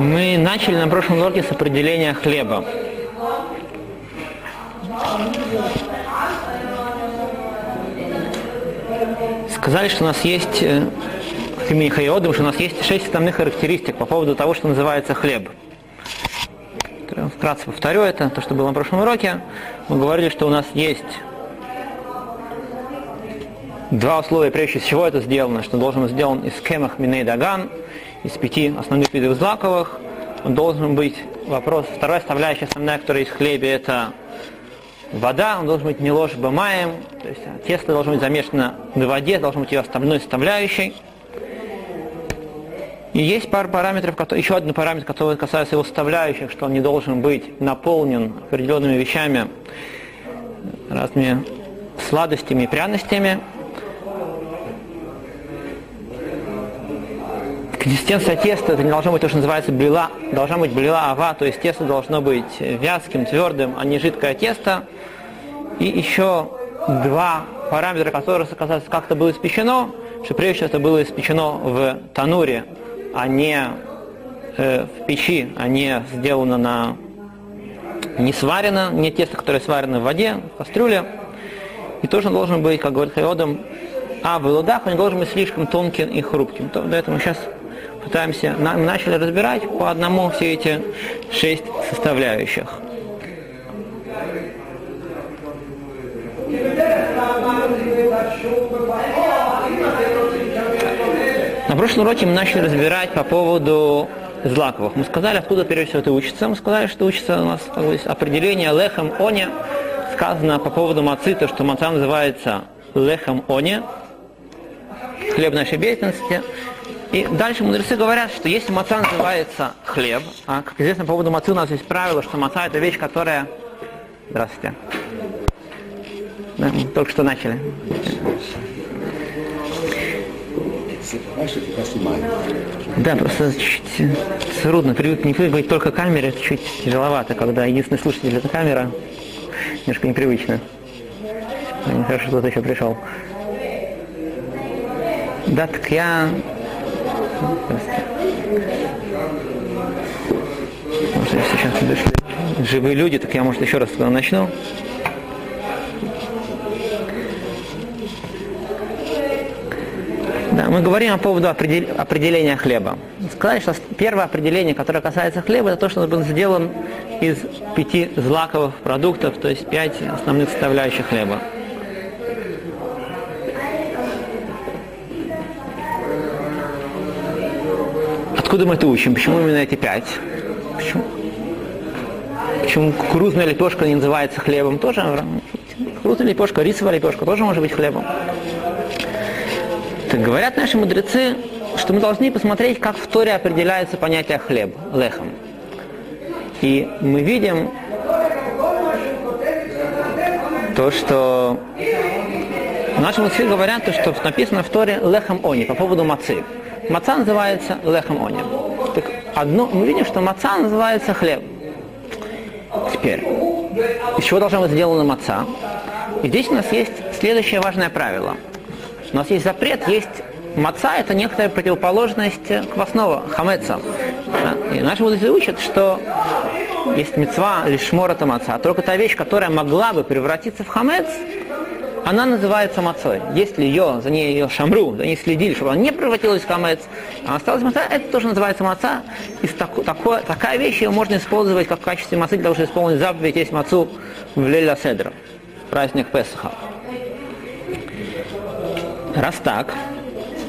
Мы начали на прошлом уроке с определения хлеба. Сказали, что у нас есть э, имени Хайодом, что у нас есть шесть основных характеристик по поводу того, что называется хлеб. Вкратце повторю это, то, что было на прошлом уроке. Мы говорили, что у нас есть два условия, прежде всего, это сделано, что должен быть сделан из кемах миней даган, из пяти основных видов злаковых. Должен быть, вопрос, вторая составляющая основная, которая есть в хлебе, это вода, он должен быть не ложь бамаем, то есть тесто должно быть замешано в воде, должен быть ее основной составляющей. И есть пара параметров, которые, еще один параметр, который касается его составляющих, что он не должен быть наполнен определенными вещами, разными сладостями и пряностями. Консистенция теста, это не должно быть то, что называется блила, должна быть блила ава, то есть тесто должно быть вязким, твердым, а не жидкое тесто. И еще два параметра, которые касаются, как это было испечено, что прежде всего это было испечено в тануре, а не э, в печи, а не сделано на не сварено, не тесто, которое сварено в воде, в кастрюле. И тоже должен быть, как говорит Хайодом, а в лудах он должен быть слишком тонким и хрупким. То, до этого мы сейчас пытаемся, начали разбирать по одному все эти шесть составляющих. На прошлом уроке мы начали разбирать по поводу злаковых. Мы сказали, откуда прежде всего это учится. Мы сказали, что учится у нас как бы, определение лехом оне. Сказано по поводу мацы, то, что маца называется лехом оне, хлеб нашей деятельности. И дальше мудрецы говорят, что если маца называется хлеб, а как известно по поводу мацы у нас есть правило, что маца это вещь, которая... Здравствуйте. Да, мы только что начали. Да, просто чуть-чуть трудно. Привык, не привык быть только камере, это чуть тяжеловато, когда единственный слушатель это камера. Немножко непривычно. Хорошо, что кто-то еще пришел. Да, так я... Может, сейчас пришли живые люди, так я, может, еще раз начну. Да, мы говорим по поводу определения хлеба. Сказали, что первое определение, которое касается хлеба, это то, что он был сделан из пяти злаковых продуктов, то есть пять основных составляющих хлеба. Откуда мы это учим? Почему именно эти пять? Почему? Почему кукурузная лепешка не называется хлебом? Тоже кукурузная лепешка, рисовая лепешка тоже может быть хлебом. Так говорят наши мудрецы, что мы должны посмотреть, как в Торе определяется понятие хлеб, лехом. И мы видим то, что наши мудрецы говорят, то, что написано в Торе лехом они по поводу мацы. Маца называется лехом они. Так одно, мы видим, что маца называется хлеб. Теперь, из чего должна быть сделана маца? И здесь у нас есть следующее важное правило – у нас есть запрет, есть маца, это некоторая противоположность квасного, хамеца. И наши мудрецы учат, что есть мецва или шмор это маца. Только та вещь, которая могла бы превратиться в хамец, она называется мацой. Если ее, за ней ее шамру, за ней следили, чтобы она не превратилась в хамец, а осталась маца, это тоже называется маца. И тако, тако, такая вещь ее можно использовать как в качестве мацы для того, чтобы исполнить заповедь есть мацу в Леля Седра, праздник Песаха. Раз так,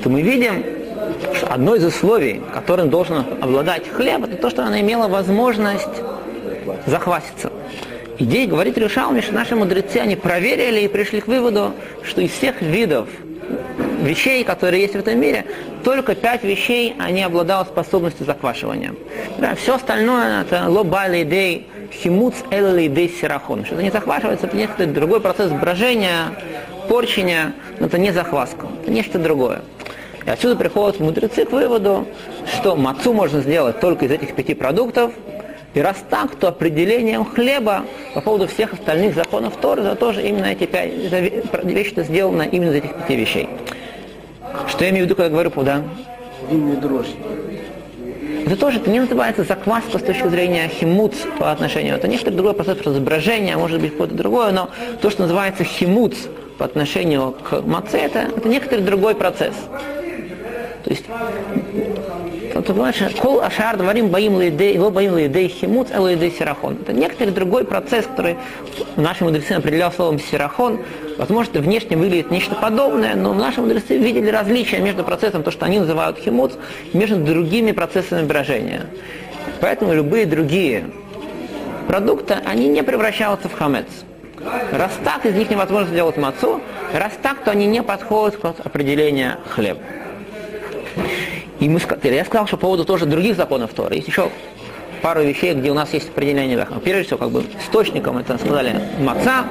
то мы видим, что одно из условий, которым должен обладать хлеб, это то, что она имела возможность захватиться. Идея говорит Решалми, что наши мудрецы, они проверили и пришли к выводу, что из всех видов вещей, которые есть в этом мире, только пять вещей они обладают способностью заквашивания. Да, все остальное это лобали идей, химуц элли идей сирахон. Что это не захвашивается, это некоторый другой процесс брожения, порчения, но это не захваска, это нечто другое. И отсюда приходят мудрецы к выводу, что мацу можно сделать только из этих пяти продуктов, и раз так, то определением хлеба по поводу всех остальных законов Торы, это тоже именно эти пять, эта вещь сделана именно из этих пяти вещей. Что я имею в виду, когда говорю, да? Винные дрожжи. Это тоже это не называется закваска с точки зрения химуц по отношению. Это некоторый другой процесс разображения, может быть какое-то другое, но то, что называется химуц по отношению к маце, это, это некоторый другой процесс. То есть кол ашар дворим боим лейдей, его боим лейдей химуц, а лейдей сирахон. Это некоторый другой процесс, который наши мудрецы определял словом сирахон. Возможно, внешне выглядит нечто подобное, но наши мудрецы видели различия между процессом, то, что они называют химуц, между другими процессами брожения. Поэтому любые другие продукты, они не превращаются в хамец. Раз так, из них невозможно сделать мацу, раз так, то они не подходят к определению хлеба. И мы, я сказал, что по поводу тоже других законов Торы. Есть еще пару вещей, где у нас есть определение леха. Прежде всего, как бы источником, это сказали, маца.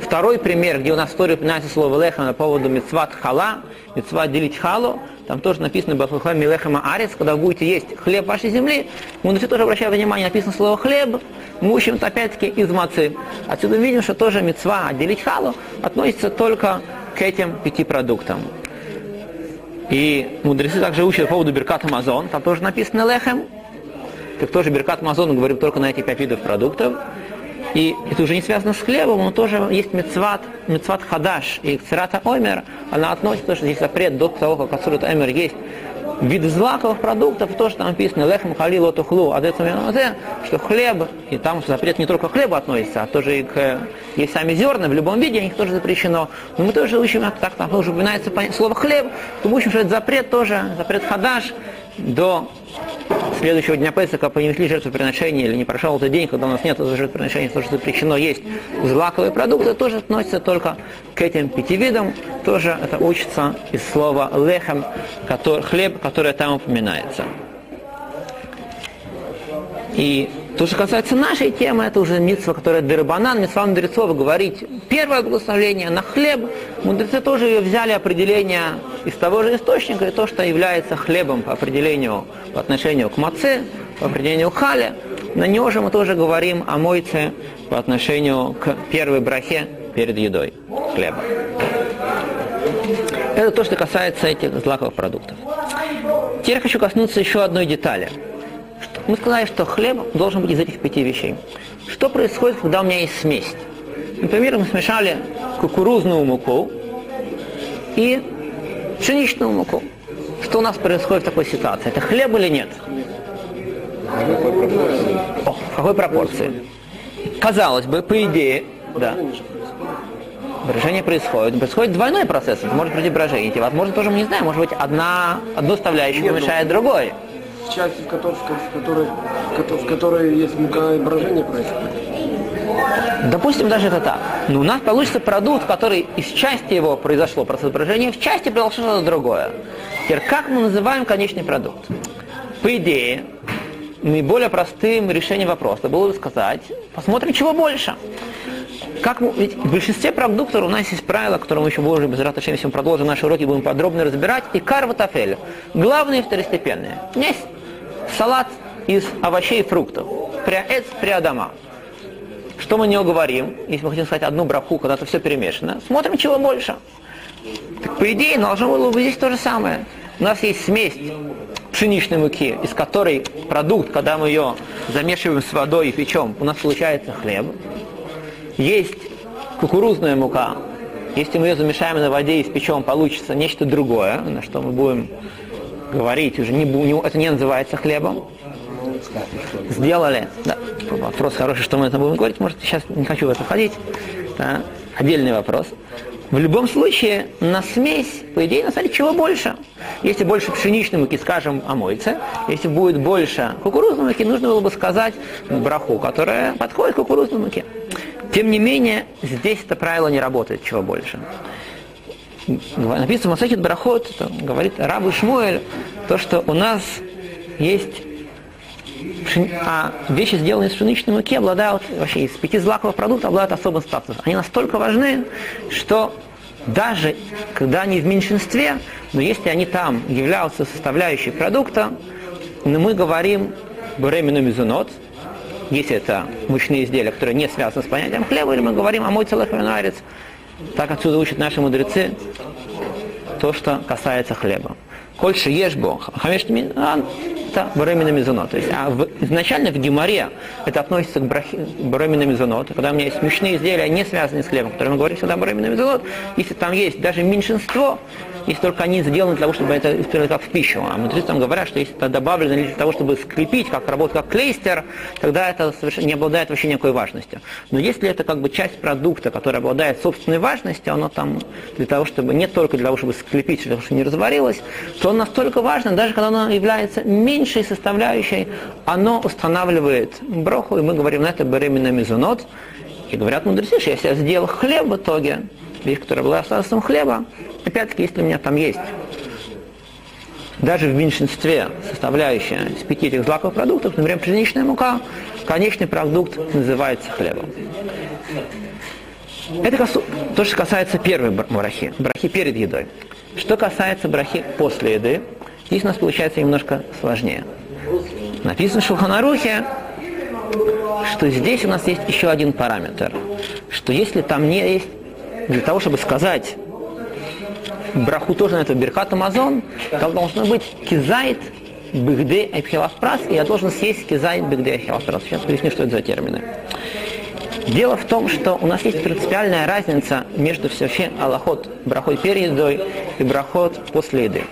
Второй пример, где у нас в Торе упоминается слово леха на поводу мецват хала, мецват делить халу. Там тоже написано Бахлухам Милехама Арец, когда будете есть хлеб вашей земли. Мы все тоже обращаем внимание, написано слово хлеб. Мы учим это опять-таки из мацы. Отсюда видим, что тоже мецва отделить халу относится только к этим пяти продуктам. И мудрецы также учат по поводу Беркат Амазон, там тоже написано лехем. Так тоже Беркат Амазон говорим только на эти пять видов продуктов. И это уже не связано с хлебом, но тоже есть мецват, мецват хадаш и цирата омер, она относится, что есть запрет до того, как отсюда омер есть вид злаковых продуктов, то, что написано лехм халило тухлу, а что хлеб, и там запрет не только к хлебу относится, а тоже и к есть сами зерна, в любом виде, них тоже запрещено. Но мы тоже учим, так там уже упоминается слово хлеб, то мы учим, что это запрет тоже, запрет хадаш до следующего дня Песака принесли жертвоприношение или не прошел этот день, когда у нас нет жертвоприношения, то, что запрещено есть злаковые продукты, тоже относится только к этим пяти видам. Тоже это учится из слова лехем, который, хлеб, который там упоминается. И то, что касается нашей темы, это уже митцва, которая дырбанан, митцва мудрецов говорить первое благословение на хлеб. Мудрецы тоже ее взяли определение из того же источника, и то, что является хлебом по определению, по отношению к маце, по определению к хале. На него же мы тоже говорим о мойце по отношению к первой брахе перед едой хлеба. Это то, что касается этих злаковых продуктов. Теперь хочу коснуться еще одной детали – мы сказали, что хлеб должен быть из этих пяти вещей. Что происходит, когда у меня есть смесь? Например, мы смешали кукурузную муку и пшеничную муку. Что у нас происходит в такой ситуации? Это хлеб или нет? О, в какой пропорции? Казалось бы, по идее, да. Брожение происходит. Происходит двойной процесс. Может быть брожение. Возможно, тоже мы не знаем. Может быть, одна, одну составляющую помешает другой части, в которой, в которой, в которой есть мука и брожение происходит. Допустим, даже это так. Но у нас получится продукт, который из части его произошло процесс брожения, в части произошло что-то другое. Теперь, как мы называем конечный продукт? По идее, наиболее простым решением вопроса было бы сказать, посмотрим, чего больше. Как мы, ведь в большинстве продуктов у нас есть правила, которые мы еще больше без если мы продолжим наши уроки, будем подробно разбирать. И карватафель. Главные второстепенные. Есть салат из овощей и фруктов. Пряэц, прядама. Что мы не говорим, если мы хотим сказать одну браху, когда это все перемешано, смотрим, чего больше. Так, по идее, должно было быть здесь то же самое. У нас есть смесь пшеничной муки, из которой продукт, когда мы ее замешиваем с водой и печем, у нас получается хлеб. Есть кукурузная мука. Если мы ее замешаем на воде и испечем, получится нечто другое, на что мы будем говорить уже не это не называется хлебом. Сделали. Да. Вопрос хороший, что мы это будем говорить. Может, сейчас не хочу в это входить. Да. Отдельный вопрос. В любом случае, на смесь, по идее, на самом чего больше? Если больше пшеничной муки, скажем, о мойце, если будет больше кукурузной муки, нужно было бы сказать браху, которая подходит к кукурузной муке. Тем не менее, здесь это правило не работает, чего больше написано Масахит Брахот, говорит Рабу Шмуэль, то, что у нас есть а вещи, сделанные из пшеничной муки, обладают, вообще из пяти злаковых продуктов, обладают особым статусом. Они настолько важны, что даже когда они в меньшинстве, но если они там являются составляющей продукта, но мы говорим «бремину мизунот», если это мучные изделия, которые не связаны с понятием хлеба, или мы говорим о мой целых так отсюда учат наши мудрецы то, что касается хлеба. Кольше ешбо, хамеш это беременна мезонот. То есть, а в, изначально в геморе это относится к брахи, беременна мезонот. Когда у меня есть смешные изделия, не связанные с хлебом, которые мы говорим всегда беременна мезонот, если там есть даже меньшинство, если только они сделаны для того, чтобы это использовать как в пищу. А мудрецы говорят, что если это добавлено для того, чтобы скрепить, как работать как клейстер, тогда это совершенно не обладает вообще никакой важностью. Но если это как бы часть продукта, который обладает собственной важностью, оно там для того, чтобы не только для того, чтобы скрепить, для того, чтобы не разварилось, то он настолько важно, даже когда оно является меньшей составляющей, оно устанавливает броху, и мы говорим на это беременна мезонот. И говорят мудрецы, что если я сделал хлеб в итоге, вещь, которая была остатком хлеба, опять-таки, если у меня там есть даже в меньшинстве составляющая из пяти этих злаковых продуктов, например, пшеничная мука, конечный продукт называется хлебом. Это то, что касается первой брахи, брахи перед едой. Что касается брахи после еды, здесь у нас получается немножко сложнее. Написано в Шулханарухе, что здесь у нас есть еще один параметр, что если там не есть, для того, чтобы сказать браху тоже на это Беркат Амазон, там должно быть кизайт, бигде айпхилафпрас, и я должен съесть кизайт, бигде айпхилафпрас. Сейчас поясню, что это за термины. Дело в том, что у нас есть принципиальная разница между все аллахот брахой перед едой и брахот после еды.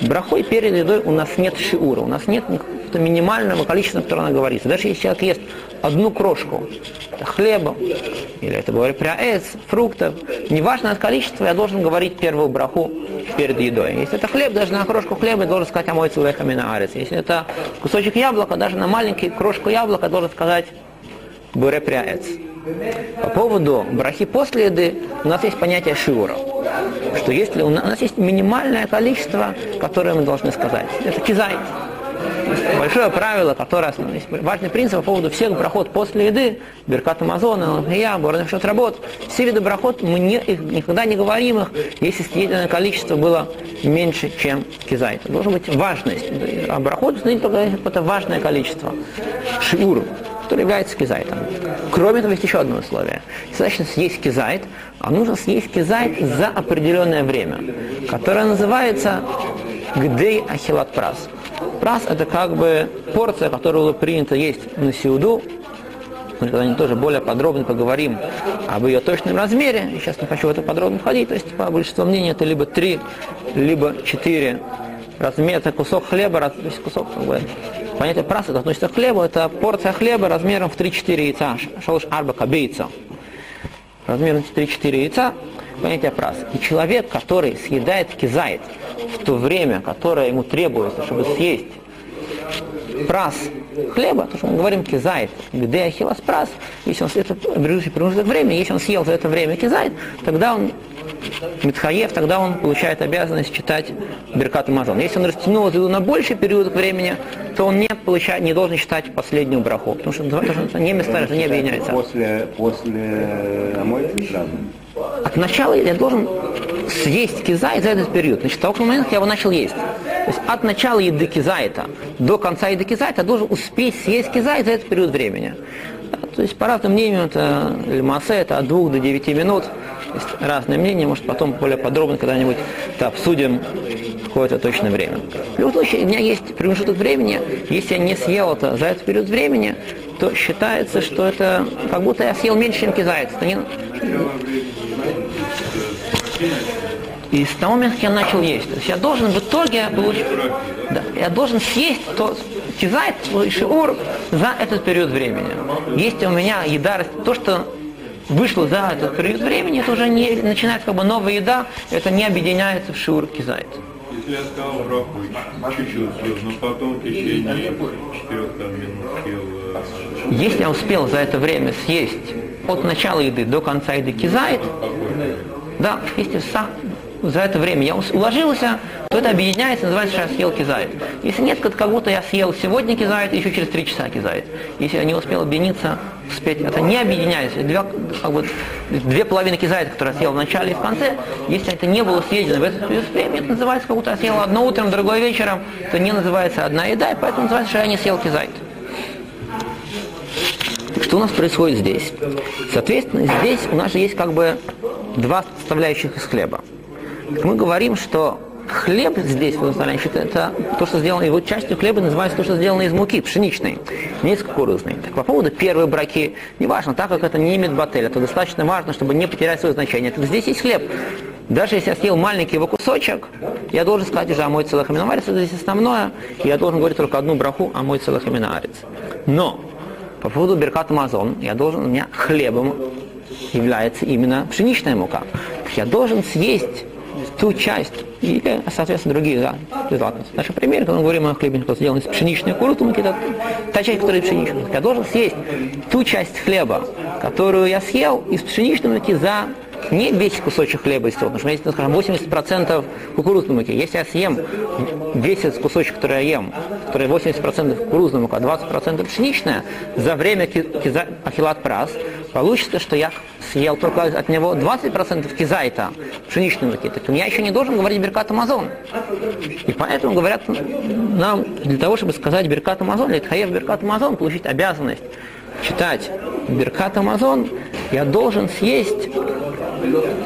Брахой перед едой у нас нет шиура, у нас нет какого-то минимального количества, которое она говорится. Даже если человек ест одну крошку хлеба, или это говорит пряэц, фруктов, неважно от количества, я должен говорить первую браху перед едой. Если это хлеб, даже на крошку хлеба я должен сказать амой целехами на. Если это кусочек яблока, даже на маленький крошку яблока должен сказать буре пряэц. По поводу брахи после еды у нас есть понятие шиура, что если у нас, у нас есть минимальное количество, которое мы должны сказать, это кизай. Большое правило, которое есть важный принцип по поводу всех брахот после еды, Беркат Амазона, я, Борнешот работ, все виды брахот, мы не, их, никогда не говорим их, если съеденное количество было меньше, чем кизай. Это должна быть важность. А брахот, только какое-то важное количество. Шиур, который является кизайтом. Кроме того, есть еще одно условие. Достаточно съесть кизайт, а нужно съесть кизайт за определенное время, которое называется гдей ахилат прас. Прас – это как бы порция, которую принято есть на сиуду. Мы когда-нибудь тоже более подробно поговорим об ее точном размере. сейчас не хочу в это подробно входить. То есть, по большинству мнений, это либо три, либо четыре размер, это кусок хлеба, то есть кусок как бы, Понятие праса это относится к хлебу, это порция хлеба размером в 3-4 яйца, шалыш арба кабейца. Размером в 3-4 яйца, понятие прас. И человек, который съедает кизайт в то время, которое ему требуется, чтобы съесть прас хлеба, то, что мы говорим кизайт, где ахилас прас, если он это промежуток времени, если он съел за это время кизайт, тогда он Митхаев, тогда он получает обязанность читать Беркат Мазон. Если он растянул это на больший период времени, то он не, получает, не должен читать последнюю браху, потому что, потому что не место, это не объединяется. После, после омойки сразу? От начала я должен съесть кизайт за этот период. Значит, того момента, как я его начал есть. То есть от начала еды кизайта до конца еды кизайта должен успеть съесть кизайт за этот период времени. То есть, по разным мнениям, это Льмасе, это от 2 до 9 минут. Есть разные мнения, может потом более подробно когда-нибудь обсудим какое-то точное время. В любом случае, у меня есть промежуток времени, если я не съел это за этот период времени, то считается, что это как будто я съел меньше, чем кизайц. Это не... И с того момента, как я начал есть, то есть я должен в итоге получить, да, я должен съесть то кизайт, шиур за этот период времени. Если у меня еда, то, что вышло за этот период времени, это уже не начинается как бы новая еда, это не объединяется в шиур кизайт. Если я сказал браху, чуть-чуть но потом в течение 4 минут съел... Э, Если я успел за это время съесть от начала еды до конца еды кизайт, да, если сам за это время я уложился, то это объединяется, называется, что я съел кизайт. Если нет, как будто я съел сегодня кизайт, еще через три часа кизайт. Если я не успел объединиться, успеть, это не объединяется. Две, как бы, две половины кизайта, которые я съел в начале и в конце, если это не было съедено в период времени, это называется, как будто я съел одно утром, другое вечером, это не называется одна еда, и поэтому называется, что я не съел кизайт. Что у нас происходит здесь? Соответственно, здесь у нас же есть как бы два составляющих из хлеба. Мы говорим, что хлеб здесь, в Иерусалиме, это то, что сделано, его частью хлеба называется то, что сделано из муки пшеничной, не из кукурузной. Так по поводу первой браки, неважно, так как это не имеет бателя, то достаточно важно, чтобы не потерять свое значение. Так здесь есть хлеб. Даже если я съел маленький его кусочек, я должен сказать уже о мой целых это здесь основное, и я должен говорить только одну браху о мой целых. Но по поводу Беркат Амазон, я должен, у меня хлебом является именно пшеничная мука. Я должен съесть ту часть, или, соответственно, другие да, безопасности. Наш пример, когда мы говорим о хлебе, который сделан из пшеничной кукурузы, это та часть, которая пшеничная. Я должен съесть ту часть хлеба, которую я съел из пшеничной муки за не весь кусочек хлеба из того, потому что если, скажем, 80% кукурузной муки, если я съем весь этот кусочек, который я ем, который 80% кукурузная мука, 20% пшеничная, за время ахилат прас, получится, что я съел только от него 20% кизайта пшеничной муки, так я еще не должен говорить Беркат Амазон. И поэтому говорят нам, для того, чтобы сказать Беркат Амазон, или Тхаев Беркат Амазон, получить обязанность читать Беркат Амазон, я должен съесть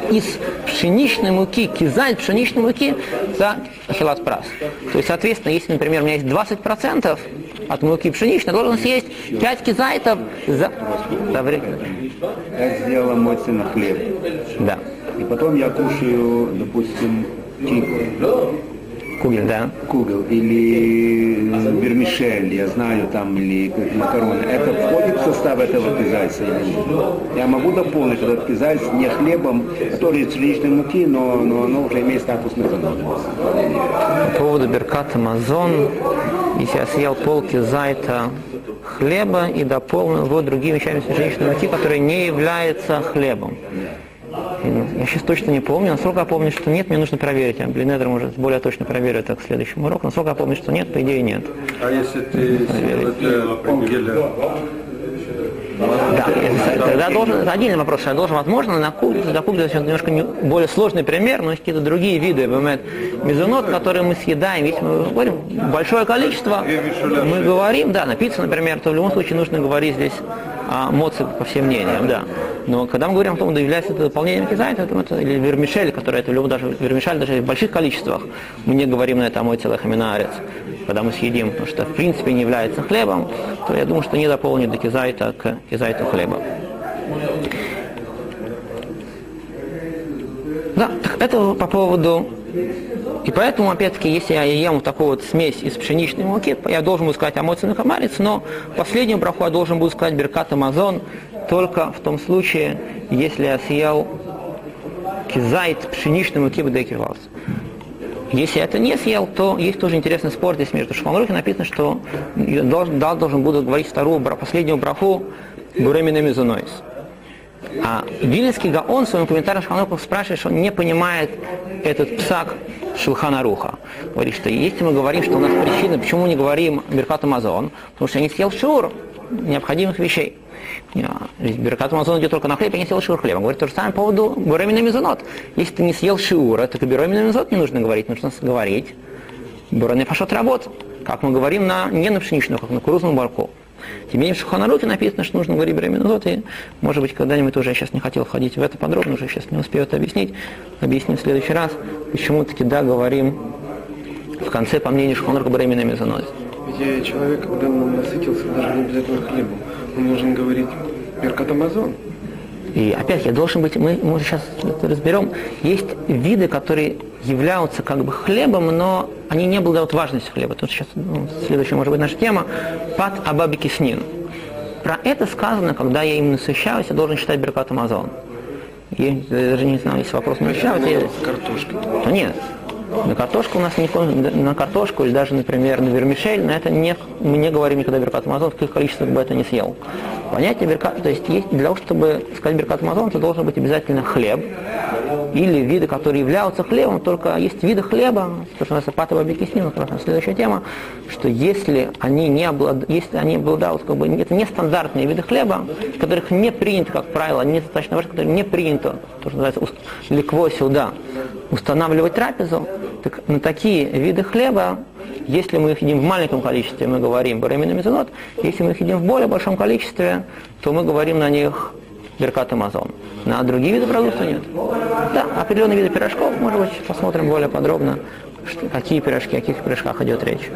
из пшеничной муки, кизайт пшеничной муки за ахилат прас. То есть, соответственно, если, например, у меня есть 20% от муки пшеничной, должен съесть 5 кизайтов за, за время. Я сделала мой сын хлеб. Да. И потом я кушаю, допустим, типа Кугель, да. кугел или вермишель, я знаю, там, или макароны. Это входит в состав этого или нет? Я могу дополнить этот кизайц не хлебом, который из пшеничной муки, но, но оно уже имеет статус мезонот. По поводу Беркат Амазон, если я съел пол кизайта хлеба и дополнил его другими вещами пшеничной муки, которые не являются хлебом. Я сейчас точно не помню. Насколько я помню, что нет, мне нужно проверить. Я Блинедер может более точно проверю это к следующему уроку. Насколько я помню, что нет, по идее нет. А если ты это кугеля? Да, тогда должен, это отдельный вопрос, я должен, возможно, на на кугле это немножко не- более сложный пример, но есть какие-то другие виды бывает, мезонот, которые мы съедаем, если мы говорим большое количество, мы говорим, да, на пиццу, например, то в любом случае нужно говорить здесь о моце по всем мнениям, да. Но когда мы говорим о том, что является это дополнением кизайта, то это, или вермишель, который это в любом, даже вермишель даже в больших количествах, мы не говорим на это мой целых аминарец, когда мы съедим, потому что в принципе не является хлебом, то я думаю, что не дополнит до кизайта к кизайту хлеба. Да, так это по поводу... И поэтому, опять-таки, если я ем вот такую вот смесь из пшеничной муки, я должен буду сказать амоцин хамарец, но последнюю браху я должен буду сказать беркат амазон только в том случае, если я съел кизайт пшеничной муки бдекивалс. Если я это не съел, то есть тоже интересный спор здесь между Шхамрухи написано, что должен, да, должен буду говорить вторую, последнюю браху Буремина Мизунойс. А Вильнинский Гаон в своем комментарии Шхануков спрашивает, что он не понимает этот псак Шилхана Руха. Говорит, что если мы говорим, что у нас причина, почему не говорим Беркат Амазон, потому что я не съел шур необходимых вещей. Беркат Амазон идет только на хлеб, я не съел шур хлеба. Он говорит то же самое по поводу Буремина Мизунот. Если ты не съел шиура, то Буремина Мизунот не нужно говорить, нужно говорить Бурене Пашот работ. Как мы говорим на, не на пшеничную, как на кукурузную барку. Тем не менее, в Шуханаруке написано, что нужно говорить Бреминузот, и, может быть, когда-нибудь уже, я сейчас не хотел входить в это подробно, уже сейчас не успею это объяснить, объясним в следующий раз, почему таки да, говорим в конце, по мнению Шуханарука, Бремина Мезонот. Ведь человек, когда он насытился даже не обязательно хлебом, он должен говорить Беркат Амазон. И опять я должен быть, мы, мы сейчас это разберем, есть виды, которые являются как бы хлебом, но они не обладают важностью хлеба. Тут сейчас ну, следующая может быть наша тема. Пат Абаби Киснин. Про это сказано, когда я им насыщаюсь, я должен читать Беркат Амазон. Я даже не знаю, если вопрос насыщаюсь, я... Картошка. то нет. На картошку у нас не на картошку или даже, например, на вермишель, на это не, мы не говорим никогда беркат мазон, в каких количествах бы это не съел. Понятие беркат, то есть, есть для того, чтобы сказать беркат мазон, это должен быть обязательно хлеб. Или виды, которые являются хлебом, только есть виды хлеба, то, что называется патова бекиснин, это следующая тема, что если они не облад... если они обладают, как бы, это не стандартные виды хлеба, которых не принято, как правило, не достаточно важно, которые не принято, то, что называется ликво сюда, устанавливать трапезу, так на такие виды хлеба, если мы их едим в маленьком количестве, мы говорим барамин мезонот, если мы их едим в более большом количестве, то мы говорим на них Беркат Амазон. На другие виды продуктов нет. Да, определенные виды пирожков, может быть, посмотрим более подробно Что- какие пирожки, о каких пирожках идет речь.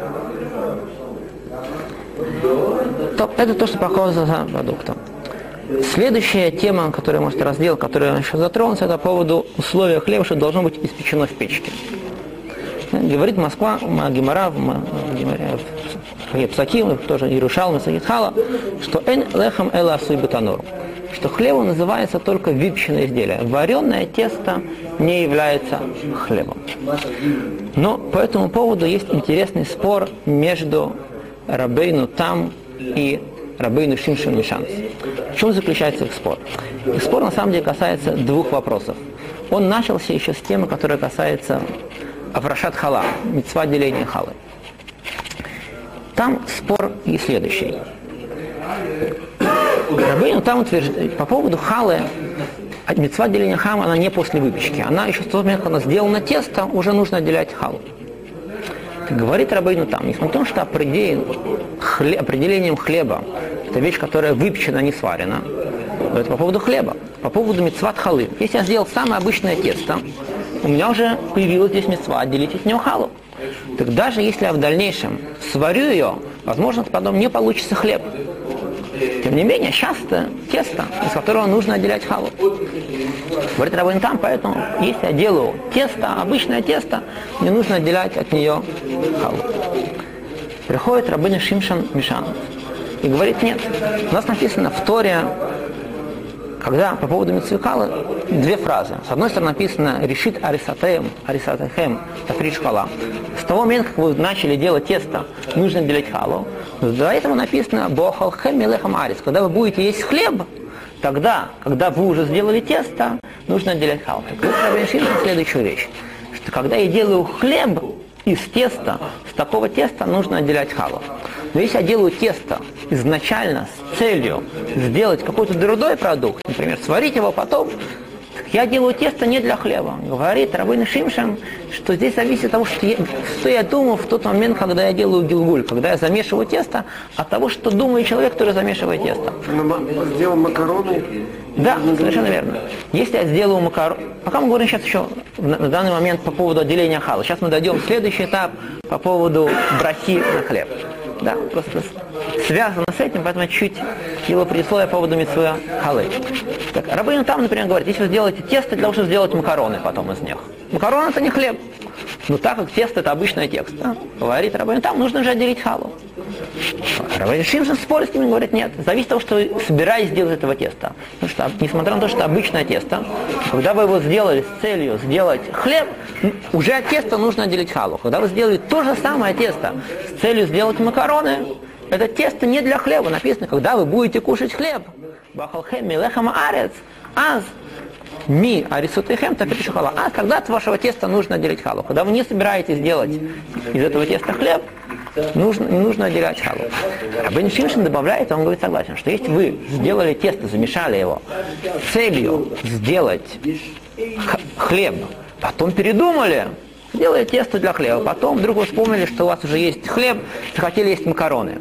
То, это то, что похоже за продуктом. Следующая тема, которую может раздел, которую я еще затронулся, это по поводу условия хлеба, что должно быть испечено в печке. Говорит Москва, Ма- Гемара, в Псаким, тоже Иерушалма, Сагитхала, что эн лехам эла асуй бетанур, что хлебом называется только выпеченное изделие. Вареное тесто не является хлебом. Но по этому поводу есть интересный спор между Рабейну Там и Рабейну Шимшин Мишанс. В чем заключается их спор? Их спор на самом деле касается двух вопросов. Он начался еще с темы, которая касается Аврашат Хала, мецва деления халы. Там спор и следующий. Рабейну там утверждает, по поводу халы, мецва деления хама, она не после выпечки. Она еще в тот момент, когда сделано тесто, уже нужно отделять халу. Говорит Рабейну там, несмотря на то, что хле- определением хлеба, это вещь, которая выпечена, не сварена, это по поводу хлеба, по поводу мецват халы. Если я сделал самое обычное тесто, у меня уже появилась здесь мецва отделить от нее халу. Так даже если я в дальнейшем сварю ее, возможно, потом не получится хлеб. Тем не менее, часто тесто, из которого нужно отделять халу. Говорит Рабин там, поэтому если я делаю тесто, обычное тесто, мне нужно отделять от нее халу. Приходит Рабин Шимшан Мишан и говорит, нет, у нас написано в Торе, когда по поводу Митсвикала две фразы. С одной стороны написано «решит арисатеем, арисатехем, тафрит шкала». С того момента, как вы начали делать тесто, нужно делать халу. До этого написано «бохалхем милехам арис». Когда вы будете есть хлеб, тогда, когда вы уже сделали тесто, нужно отделять халу. Так Рабин Шимшин следующую вещь, что когда я делаю хлеб из теста, с такого теста нужно отделять халу. Но если я делаю тесто изначально с целью сделать какой-то другой продукт, например, сварить его потом, я делаю тесто не для хлеба. Говорит Рабын Шимшин, что здесь зависит от того, что я, что я думаю в тот момент, когда я делаю гилгуль, когда я замешиваю тесто, от того, что думает человек, который замешивает тесто. Ма- Сделал макароны, Да, совершенно верно. Если я сделаю макарон... Пока мы говорим сейчас еще на, на данный момент по поводу отделения хала. Сейчас мы дойдем в следующий этап по поводу брахи на хлеб. Да, просто связано с этим, поэтому чуть делаю предисловие по поводу митцвы халы. Так, Рабын там, например, говорит, если вы сделаете тесто для того, чтобы сделать макароны потом из них. Макарон это не хлеб. Но так как тесто это обычное тесто, говорит Рабын там, нужно же отделить халу. Равен Шимшин спорит с ними, говорит, нет, зависит от того, что вы собираетесь сделать этого теста. Потому что, несмотря на то, что обычное тесто, когда вы его сделали с целью сделать хлеб, м, уже от теста нужно отделить халу. Когда вы сделали то же самое тесто с целью сделать макароны, это тесто не для хлеба. Написано, когда вы будете кушать хлеб. Бахалхем милехам арец, аз ми арисутехем тафриш хала. А когда от вашего теста нужно отделить халу. Когда вы не собираетесь делать из этого теста хлеб, нужно, не нужно отделять халу. А Бен Шимшин добавляет, он говорит согласен, что если вы сделали тесто, замешали его с целью сделать хлеб, потом передумали, сделали тесто для хлеба, потом вдруг вспомнили, что у вас уже есть хлеб, захотели есть макароны.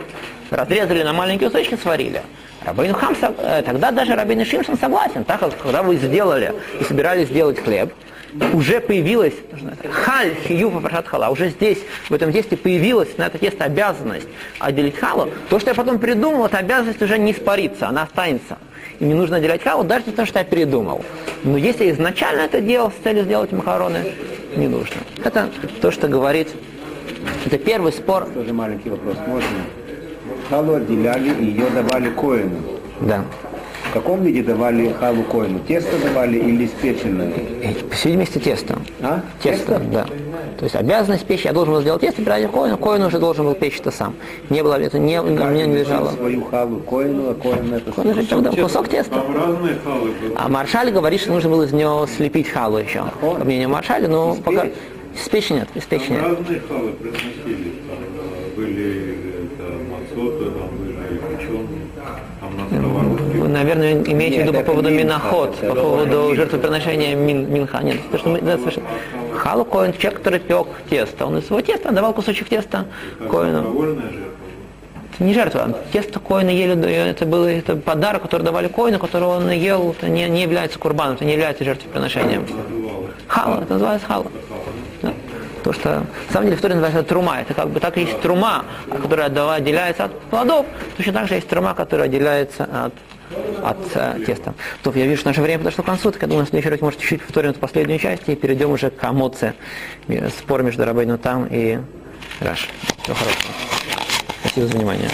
Разрезали на маленькие кусочки, сварили. Рабейну Хам, э, тогда даже Рабейну Шимшин согласен, так как когда вы сделали и собирались сделать хлеб, уже появилась халь хию папашат хала, уже здесь, в этом тесте появилась на это тесто обязанность отделить халу, то, что я потом придумал, эта обязанность уже не испарится, она останется. И не нужно отделять халу, даже потому, что я передумал. Но если изначально это делал с целью сделать макароны, не нужно. Это то, что говорит, это первый спор. Тоже маленький вопрос, можно? Халу отделяли и ее давали коину. Да. В каком виде давали халу коину? Тесто давали или спеченное? И, По всей видимости, тесто. А? Тесто, да. То есть обязанность печь, я должен был сделать тесто, брать коин, коин уже должен был печь это сам. Не было, это не, мне не лежало. свою халу коину, а коин это Коин уже тогда кусок теста. Там разные халы были. А Маршаль говорит, что нужно было из него слепить халу еще. По мнению Маршаля, но пока... Из печи нет, из печи Там нет. разные халы приносили. Там э, были это, мацоты, там были печеные, там на сковородке. Вы, наверное, имеете в виду по поводу миноход, по поводу жертвоприношения мин, минха. Нет, то, что мы, да, совершенно. Халу коин, человек, который пек тесто. Он из своего теста давал кусочек теста коину. Это не жертва. Тесто коина ели, это был это подарок, который давали коину, который он ел, это не, не является курбаном, это не является жертвоприношением. Хала, это называется хала. Да. То, что на самом деле в Торе называется трума. Это как бы так и есть трума, которая отдала- отделяется от плодов. Точно так же есть трума, которая отделяется от, от э, теста. То я вижу, что наше время подошло к концу, так я думаю, на следующий урок, может, чуть-чуть повторим эту последнюю часть и перейдем уже к эмоции, спор между Рабейну там и Раш. Всего хорошего. Спасибо за внимание.